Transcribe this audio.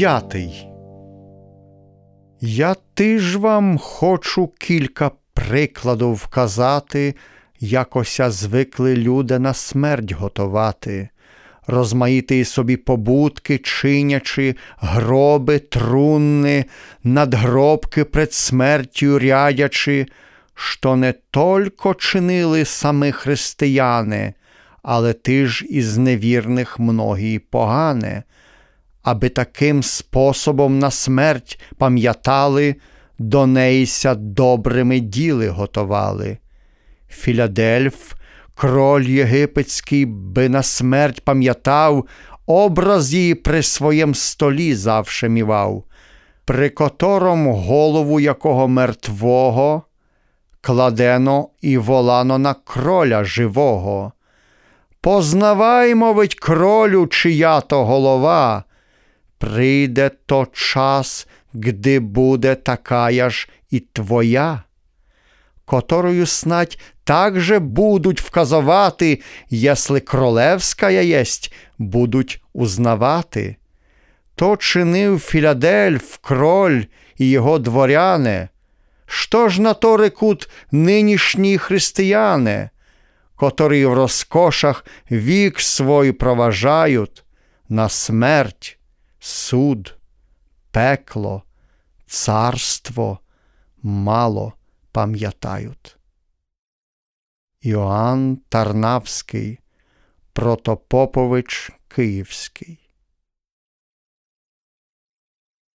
П'ятий. Я тиж вам хочу кілька прикладів вказати, якося звикли люди на смерть готувати, розмаїти собі побутки, чинячи, гроби, трунни, надгробки пред смертю рядячи, що не тільки чинили самі християни, але ти ж із невірних многі погане, аби таким способом на смерть пам'ятали, до неїся добрими діли готували. Філадельф, кроль єгипетський, би на смерть пам'ятав, образ її при своєм столі завше мівав, при котором голову якого мертвого кладено і волано на кроля живого. Познавай, мовить кролю, чия то голова, прийде то час, гди буде такая ж і твоя, которую снать также будуть вказувати, если кролевская єсть, будуть узнавати. То чинив Філадельф, кроль і його дворяне. Що ж на то рекут нинішні християни, котрі в розкошах вік свой проважають на смерть, суд, пекло, царство мало пам'ятають. Йоанн Тарнавський, Протопопович Київський